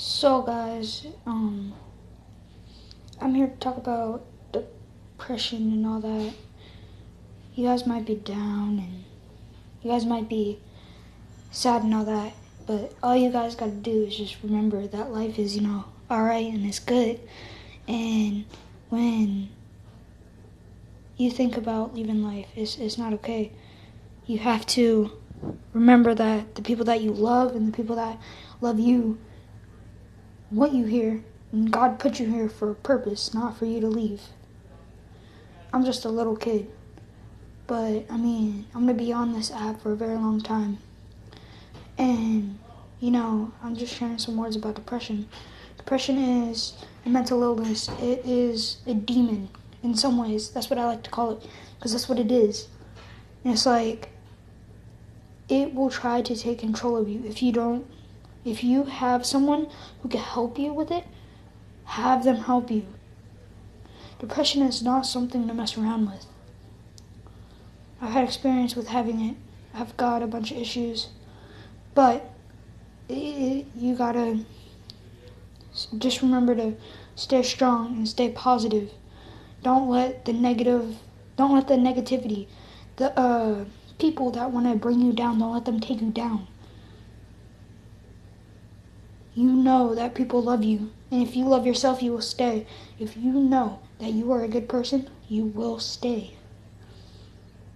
So, guys, um, I'm here to talk about depression and all that. You guys might be down and you guys might be sad and all that, but all you guys got to do is just remember that life is, you know, alright and it's good. And when you think about leaving life, it's, it's not okay. You have to remember that the people that you love and the people that love you want you here. And God put you here for a purpose, not for you to leave. I'm just a little kid. But, I mean, I'm to be on this app for a very long time. And, you know, I'm just sharing some words about depression. Depression is a mental illness, it is a demon in some ways. That's what I like to call it, because that's what it is. And it's like, it will try to take control of you if you don't if you have someone who can help you with it have them help you. Depression is not something to mess around with. I've had experience with having it. I've got a bunch of issues. But it, it, you gotta just remember to stay strong and stay positive. Don't let the negative don't let the negativity the uh people that want to bring you down, don't let them take you down. You know that people love you. And if you love yourself, you will stay. If you know that you are a good person, you will stay.